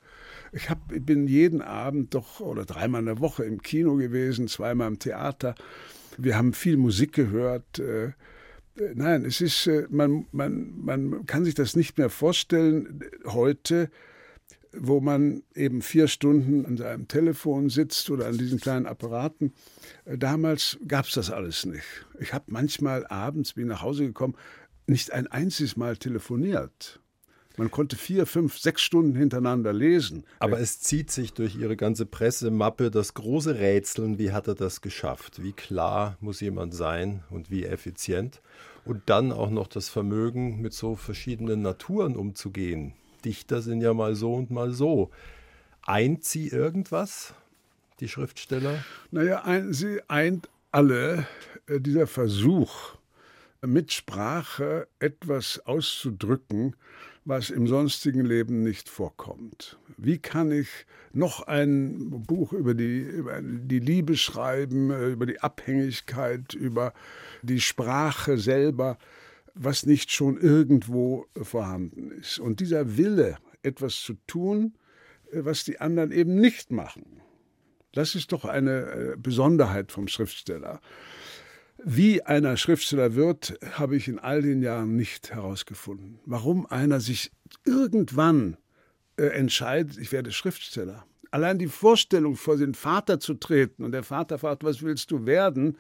ich hab, bin jeden Abend doch oder dreimal in der Woche im Kino gewesen, zweimal im Theater. Wir haben viel Musik gehört. Äh, äh, nein, es ist, man, man, man kann sich das nicht mehr vorstellen heute, wo man eben vier Stunden an seinem Telefon sitzt oder an diesen kleinen Apparaten. Damals gab es das alles nicht. Ich habe manchmal abends, bin nach Hause gekommen, nicht ein einziges Mal telefoniert. Man konnte vier, fünf, sechs Stunden hintereinander lesen. Aber es zieht sich durch Ihre ganze Pressemappe das große Rätseln, wie hat er das geschafft? Wie klar muss jemand sein und wie effizient? Und dann auch noch das Vermögen, mit so verschiedenen Naturen umzugehen. Dichter sind ja mal so und mal so. Eint sie irgendwas, die Schriftsteller? Naja, ein, sie eint alle. Äh, dieser Versuch, mit Sprache etwas auszudrücken, was im sonstigen Leben nicht vorkommt. Wie kann ich noch ein Buch über die, über die Liebe schreiben, äh, über die Abhängigkeit, über die Sprache selber, was nicht schon irgendwo vorhanden ist? Und dieser Wille, etwas zu tun, äh, was die anderen eben nicht machen, das ist doch eine äh, Besonderheit vom Schriftsteller. Wie einer Schriftsteller wird, habe ich in all den Jahren nicht herausgefunden. Warum einer sich irgendwann äh, entscheidet, ich werde Schriftsteller. Allein die Vorstellung, vor den Vater zu treten und der Vater fragt, was willst du werden?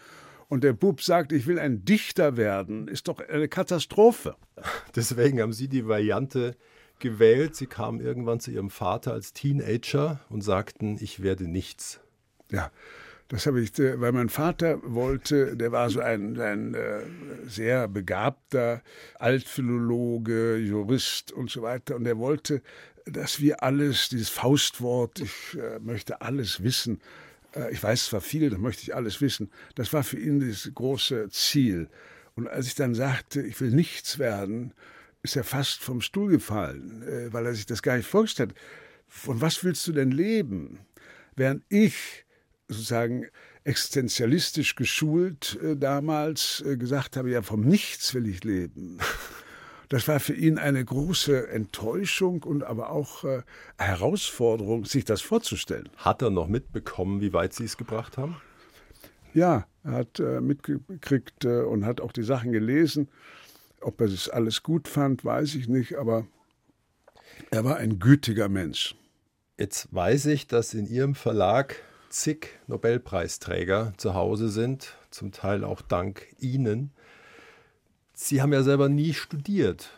Und der Bub sagt, ich will ein Dichter werden, ist doch eine Katastrophe. Deswegen haben Sie die Variante gewählt. Sie kamen irgendwann zu Ihrem Vater als Teenager und sagten, ich werde nichts. Ja, das habe ich, äh, weil mein Vater wollte, der war so ein, ein äh, sehr begabter Altphilologe, Jurist und so weiter. Und er wollte, dass wir alles, dieses Faustwort, ich äh, möchte alles wissen, äh, ich weiß zwar viel, das möchte ich alles wissen, das war für ihn das große Ziel. Und als ich dann sagte, ich will nichts werden, ist er fast vom Stuhl gefallen, weil er sich das gar nicht vorgestellt hat. Von was willst du denn leben? während ich sozusagen existenzialistisch geschult äh, damals äh, gesagt habe, ja, vom Nichts will ich leben. Das war für ihn eine große Enttäuschung und aber auch äh, Herausforderung, sich das vorzustellen. Hat er noch mitbekommen, wie weit Sie es gebracht haben? Ja, er hat äh, mitgekriegt äh, und hat auch die Sachen gelesen. Ob er das alles gut fand, weiß ich nicht, aber er war ein gütiger Mensch. Jetzt weiß ich, dass in Ihrem Verlag zig Nobelpreisträger zu Hause sind, zum Teil auch dank Ihnen. Sie haben ja selber nie studiert.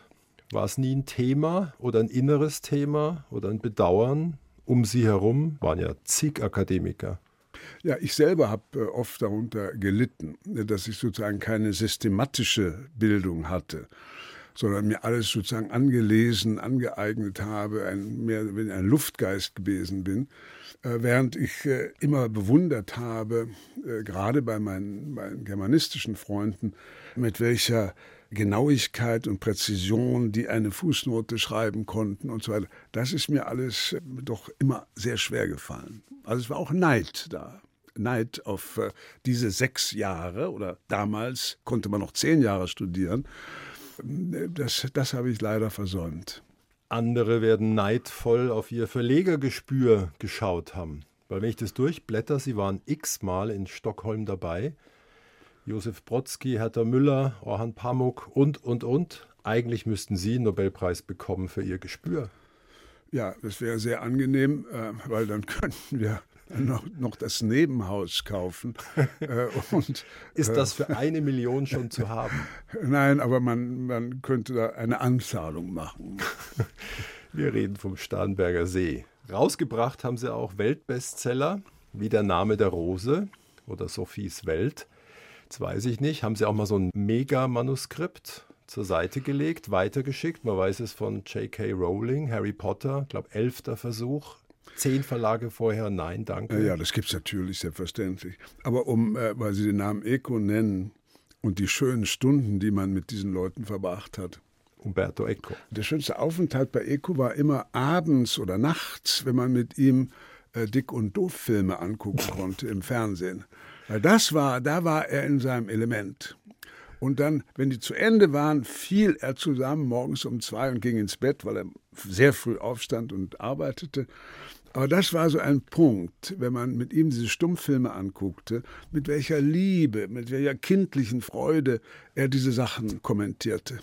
War es nie ein Thema oder ein inneres Thema oder ein Bedauern? Um Sie herum waren ja zig Akademiker. Ja, ich selber habe äh, oft darunter gelitten, dass ich sozusagen keine systematische Bildung hatte sondern mir alles sozusagen angelesen, angeeignet habe, ein, mehr wenn ein Luftgeist gewesen bin, äh, während ich äh, immer bewundert habe, äh, gerade bei meinen, meinen germanistischen Freunden, mit welcher Genauigkeit und Präzision, die eine Fußnote schreiben konnten und so weiter. Das ist mir alles äh, doch immer sehr schwer gefallen. Also es war auch Neid da. Neid auf äh, diese sechs Jahre oder damals konnte man noch zehn Jahre studieren das, das habe ich leider versäumt. Andere werden neidvoll auf ihr Verlegergespür geschaut haben. Weil wenn ich das durchblätter, sie waren x-mal in Stockholm dabei. Josef Brodsky, Hertha Müller, Orhan Pamuk und, und, und. Eigentlich müssten sie einen Nobelpreis bekommen für ihr Gespür. Ja, das wäre sehr angenehm, äh, weil dann könnten wir noch, noch das Nebenhaus kaufen. Äh, und, Ist das für eine Million schon zu haben? Nein, aber man, man könnte da eine Anzahlung machen. Wir reden vom Starnberger See. Rausgebracht haben sie auch Weltbestseller, wie der Name der Rose oder Sophies Welt. Das weiß ich nicht. Haben sie auch mal so ein Mega-Manuskript zur Seite gelegt, weitergeschickt. Man weiß es von J.K. Rowling, Harry Potter, ich glaube, elfter Versuch, zehn Verlage vorher, nein, danke. Ja, das gibt es natürlich, selbstverständlich. Aber um, äh, weil Sie den Namen Eco nennen und die schönen Stunden, die man mit diesen Leuten verbracht hat. Umberto Eco. Der schönste Aufenthalt bei Eco war immer abends oder nachts, wenn man mit ihm äh, Dick- und Doof-Filme angucken konnte im Fernsehen. Weil das war, da war er in seinem Element. Und dann, wenn die zu Ende waren, fiel er zusammen morgens um zwei und ging ins Bett, weil er sehr früh aufstand und arbeitete. Aber das war so ein Punkt, wenn man mit ihm diese Stummfilme anguckte, mit welcher Liebe, mit welcher kindlichen Freude er diese Sachen kommentierte.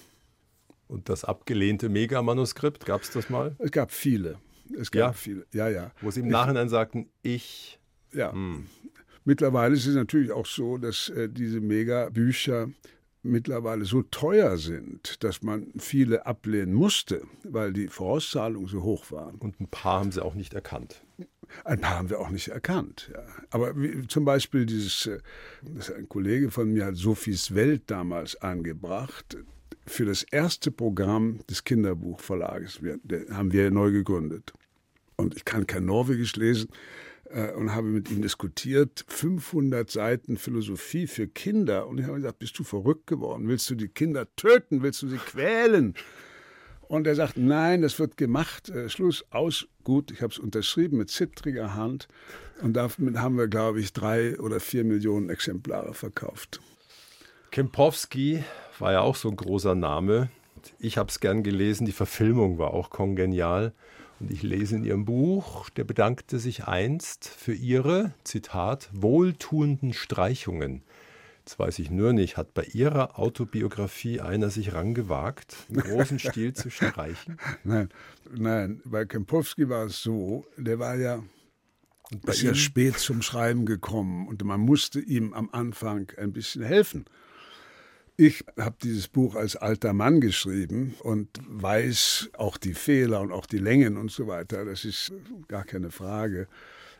Und das abgelehnte Mega-Manuskript, gab es das mal? Es gab viele. Es gab ja. viele, ja, ja. Wo sie im Nachhinein ich, sagten, ich. Ja. Hm. Mittlerweile ist es natürlich auch so, dass äh, diese Mega-Bücher mittlerweile so teuer sind, dass man viele ablehnen musste, weil die Vorauszahlungen so hoch waren. Und ein paar haben sie auch nicht erkannt. Ein paar haben wir auch nicht erkannt. Ja. Aber wie, zum Beispiel dieses, äh, ein Kollege von mir hat Sophies Welt damals angebracht. Für das erste Programm des Kinderbuchverlages wir, haben wir neu gegründet. Und ich kann kein Norwegisch lesen und habe mit ihm diskutiert. 500 Seiten Philosophie für Kinder. Und ich habe gesagt, bist du verrückt geworden? Willst du die Kinder töten? Willst du sie quälen? Und er sagt, nein, das wird gemacht. Äh, Schluss, aus, gut. Ich habe es unterschrieben mit zittriger Hand. Und damit haben wir, glaube ich, drei oder vier Millionen Exemplare verkauft. Kempowski war ja auch so ein großer Name. Ich habe es gern gelesen. Die Verfilmung war auch kongenial. Und ich lese in ihrem Buch, der bedankte sich einst für ihre, Zitat, wohltuenden Streichungen. Jetzt weiß ich nur nicht, hat bei Ihrer Autobiografie einer sich rangewagt, im großen Stil zu streichen? Nein, nein, bei Kempowski war es so, der war ja ist ja spät zum Schreiben gekommen und man musste ihm am Anfang ein bisschen helfen. Ich habe dieses Buch als alter Mann geschrieben und weiß auch die Fehler und auch die Längen und so weiter. Das ist gar keine Frage.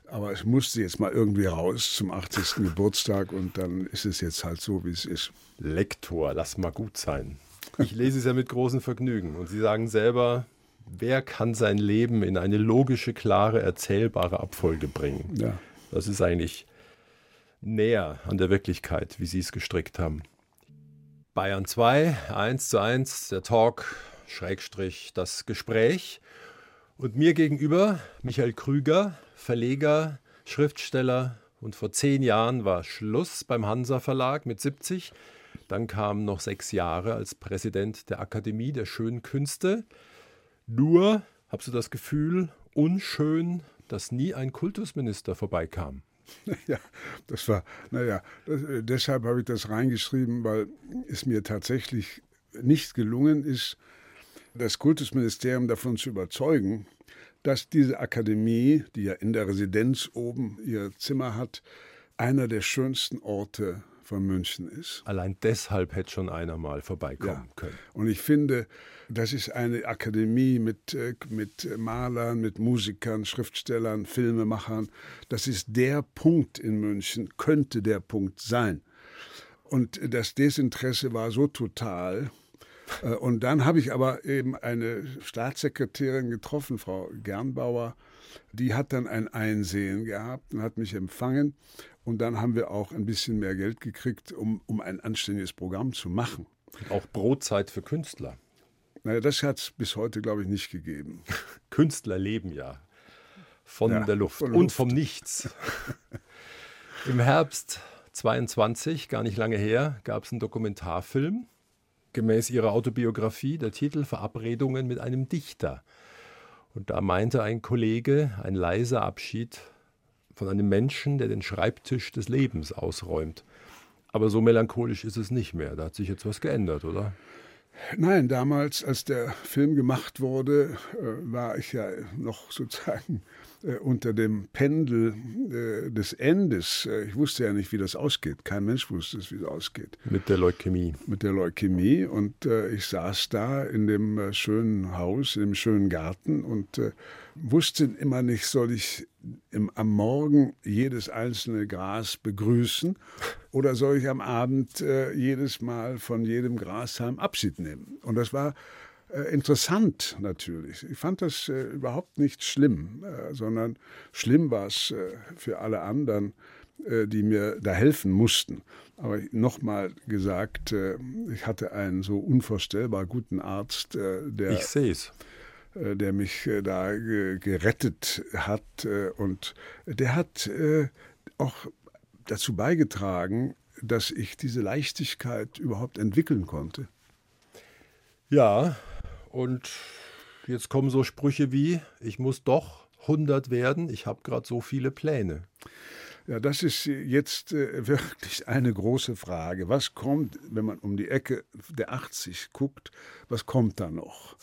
Aber es musste jetzt mal irgendwie raus zum 80. Geburtstag und dann ist es jetzt halt so, wie es ist. Lektor, lass mal gut sein. Ich lese es ja mit großem Vergnügen. Und Sie sagen selber, wer kann sein Leben in eine logische, klare, erzählbare Abfolge bringen? Ja. Das ist eigentlich näher an der Wirklichkeit, wie Sie es gestrickt haben. Bayern 2, 1 zu 1, der Talk, Schrägstrich, das Gespräch. Und mir gegenüber Michael Krüger, Verleger, Schriftsteller. Und vor zehn Jahren war Schluss beim Hansa Verlag mit 70. Dann kamen noch sechs Jahre als Präsident der Akademie der Schönen Künste. Nur, hast du das Gefühl, unschön, dass nie ein Kultusminister vorbeikam. Ja, das war, naja, das, äh, deshalb habe ich das reingeschrieben, weil es mir tatsächlich nicht gelungen ist, das Kultusministerium davon zu überzeugen, dass diese Akademie, die ja in der Residenz oben ihr Zimmer hat, einer der schönsten Orte von München ist. Allein deshalb hätte schon einer mal vorbeikommen ja. können. Und ich finde, das ist eine Akademie mit, äh, mit Malern, mit Musikern, Schriftstellern, Filmemachern. Das ist der Punkt in München, könnte der Punkt sein. Und das Desinteresse war so total. Äh, und dann habe ich aber eben eine Staatssekretärin getroffen, Frau Gernbauer, die hat dann ein Einsehen gehabt und hat mich empfangen. Und dann haben wir auch ein bisschen mehr Geld gekriegt, um, um ein anständiges Programm zu machen. Auch Brotzeit für Künstler. Naja, das hat es bis heute, glaube ich, nicht gegeben. Künstler leben ja von ja, der Luft, von und vom Nichts. Im Herbst 22, gar nicht lange her, gab es einen Dokumentarfilm, gemäß ihrer Autobiografie, der Titel Verabredungen mit einem Dichter. Und da meinte ein Kollege, ein leiser Abschied von einem Menschen, der den Schreibtisch des Lebens ausräumt. Aber so melancholisch ist es nicht mehr. Da hat sich jetzt was geändert, oder? Nein, damals, als der Film gemacht wurde, äh, war ich ja noch sozusagen äh, unter dem Pendel äh, des Endes. ich wusste ja nicht, wie das ausgeht. Kein Mensch wusste es, wie es ausgeht. Mit der Leukämie. Mit der Leukämie. Und ich saß da in dem schönen Haus, in dem schönen Garten und wusste immer nicht, soll ich im, am Morgen jedes einzelne Gras begrüßen oder soll ich am Abend äh, jedes Mal von jedem Grashalm Abschied nehmen? Und das war äh, interessant natürlich. Ich fand das äh, überhaupt nicht schlimm, äh, sondern schlimm war es äh, für alle anderen, äh, die mir da helfen mussten. Aber nochmal gesagt, ich hatte einen so unvorstellbar guten Arzt, der. Ich sehe es der mich äh, da gerettet hat. Äh, und der hat auch dazu beigetragen, dass ich diese Leichtigkeit überhaupt entwickeln konnte. Ja, und jetzt kommen so Sprüche wie, ich muss doch 100 werden, ich habe gerade so viele Pläne. Ja, das ist jetzt wirklich eine große Frage. Was kommt, wenn man um die Ecke der 80 guckt, was kommt da noch?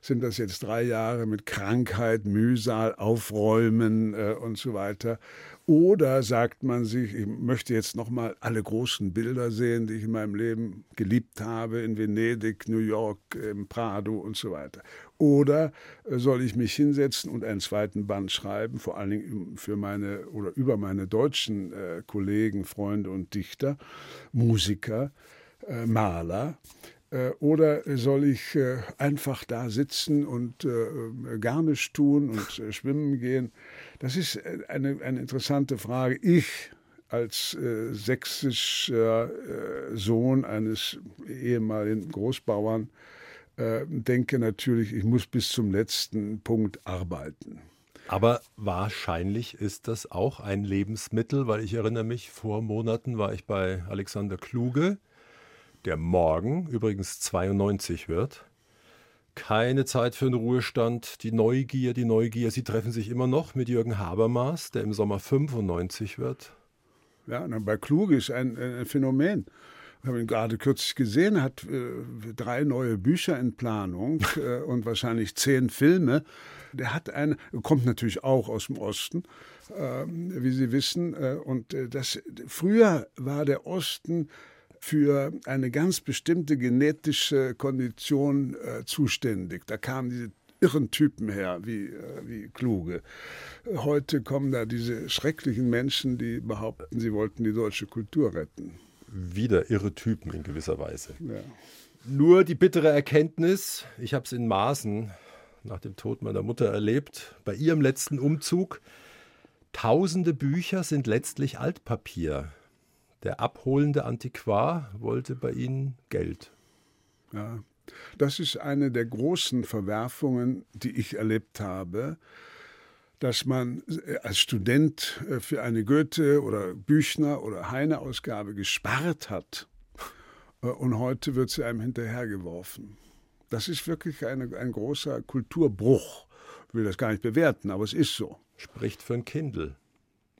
Sind das jetzt drei Jahre mit Krankheit, Mühsal, Aufräumen äh, und so weiter. Oder sagt man sich, ich möchte jetzt nochmal alle großen Bilder sehen, die ich in meinem Leben geliebt habe, in Venedig, New York, im Prado und so weiter. Oder äh, soll ich mich hinsetzen und einen zweiten Band schreiben, vor allen Dingen für meine oder über meine deutschen äh, Kollegen, Freunde und Dichter, Musiker, äh, Maler, oder soll ich äh, einfach da sitzen und äh, gar nichts tun und schwimmen gehen? Das ist eine, eine interessante Frage. Ich als sächsischer Sohn eines ehemaligen Großbauern denke natürlich, ich muss bis zum letzten Punkt arbeiten. Aber wahrscheinlich ist das auch ein Lebensmittel, weil ich erinnere mich, vor Monaten war ich bei Alexander Kluge der morgen übrigens 92 wird. Keine Zeit für einen Ruhestand, die Neugier, die Neugier. Sie treffen sich immer noch mit Jürgen Habermas, der im Sommer 95 wird. Ja, bei Kluge ist ein, ein Phänomen. Ich habe ihn gerade kürzlich gesehen, hat äh, drei neue Bücher in Planung äh, und wahrscheinlich zehn Filme. Der hat eine, kommt natürlich auch aus dem Osten, äh, wie Sie wissen. Äh, und äh, das früher war der Osten für eine ganz bestimmte genetische Kondition äh, zuständig. Da kamen diese irren Typen her, wie, äh, wie kluge. Heute kommen da diese schrecklichen Menschen, die behaupten, sie wollten die deutsche Kultur retten. Wieder irre Typen in gewisser Weise. Ja. Nur die bittere Erkenntnis, ich habe es in Maßen nach dem Tod meiner Mutter erlebt, bei ihrem letzten Umzug, tausende Bücher sind letztlich Altpapier. Der abholende Antiquar wollte bei ihnen Geld. Ja, das ist eine der großen Verwerfungen, die ich erlebt habe, dass man äh, als Student äh, für eine Goethe- oder Büchner- oder Heine-Ausgabe gespart hat äh, und heute wird sie einem hinterhergeworfen. Das ist wirklich eine, ein großer Kulturbruch. Ich will das gar nicht bewerten, aber es ist so. Spricht für ein Kindle.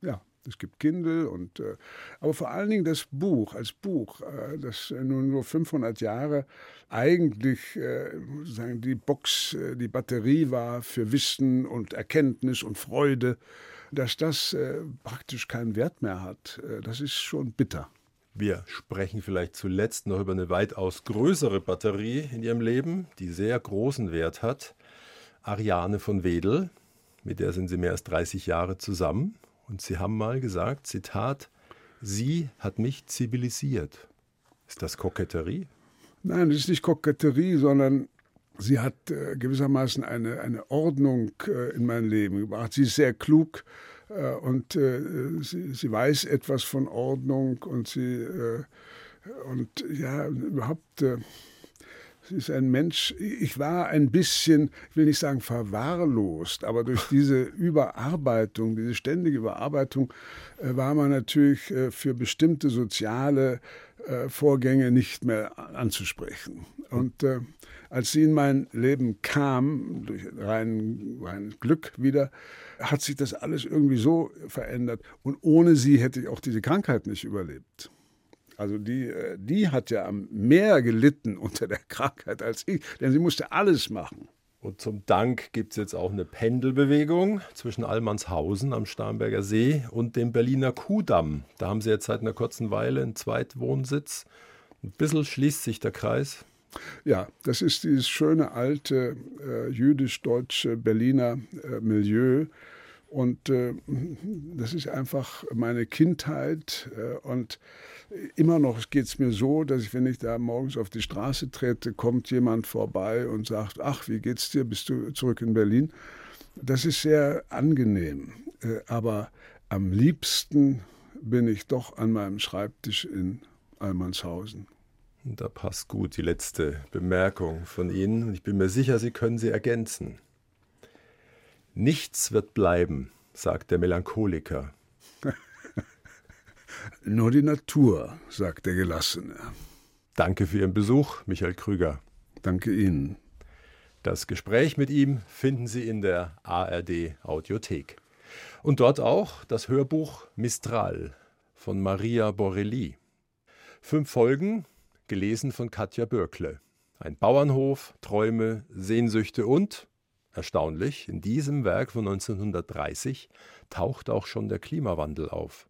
Ja, es gibt Kindle und äh, aber vor allen Dingen das Buch als Buch, äh, das nun nur 500 Jahre eigentlich äh, sagen die Box, äh, die Batterie war für Wissen und Erkenntnis und Freude, dass das äh, praktisch keinen Wert mehr hat. Äh, das ist schon bitter. Wir sprechen vielleicht zuletzt noch über eine weitaus größere Batterie in ihrem Leben, die sehr großen Wert hat. Ariane von Wedel, mit der sind sie mehr als 30 Jahre zusammen. Und sie haben mal gesagt, Zitat, sie hat mich zivilisiert. Ist das Koketterie? Nein, das ist nicht Koketterie, sondern sie hat äh, gewissermaßen eine, eine Ordnung äh, in mein Leben gebracht. Sie ist sehr klug äh, und äh, sie, sie, weiß etwas von Ordnung und sie äh, und ja, überhaupt Sie ist ein Mensch, ich war ein bisschen, ich will nicht sagen verwahrlost, aber durch diese Überarbeitung, diese ständige Überarbeitung, äh, war man natürlich äh, für bestimmte soziale äh, Vorgänge nicht mehr anzusprechen. Und als sie in mein Leben kam, durch rein, rein Glück wieder, hat sich das alles irgendwie so verändert. Und ohne sie hätte ich auch diese Krankheit nicht überlebt. Also die, äh, die hat ja mehr gelitten unter der Krankheit als ich, denn sie musste alles machen. Und zum Dank gibt es jetzt auch eine Pendelbewegung zwischen Allmannshausen am Starnberger See und dem Berliner Kuhdamm. Da haben Sie jetzt seit einer kurzen Weile einen Zweitwohnsitz. Ein bisschen schließt sich der Kreis. Ja, das ist dieses schöne alte äh, jüdisch-deutsche Berliner äh, Milieu. Und äh, das ist einfach meine Kindheit. Äh, und immer noch geht es mir so, dass ich, wenn ich da morgens auf die Straße trete, kommt jemand vorbei und sagt, ach, wie geht's dir? Bist du zurück in Berlin? Das ist sehr angenehm. Äh, aber am liebsten bin ich doch an meinem Schreibtisch in Almanshausen. Da passt gut die letzte Bemerkung von Ihnen. Und ich bin mir sicher, Sie können sie ergänzen. Nichts wird bleiben, sagt der Melancholiker. Nur die Natur, sagt der Gelassene. Danke für Ihren Besuch, Michael Krüger. Danke Ihnen. Das Gespräch mit ihm finden Sie in der ARD Audiothek. Und dort auch das Hörbuch Mistral von Maria Borelli. Fünf Folgen, gelesen von Katja Bürkle. Ein Bauernhof, Träume, Sehnsüchte und Erstaunlich, in diesem Werk von 1930 taucht auch schon der Klimawandel auf.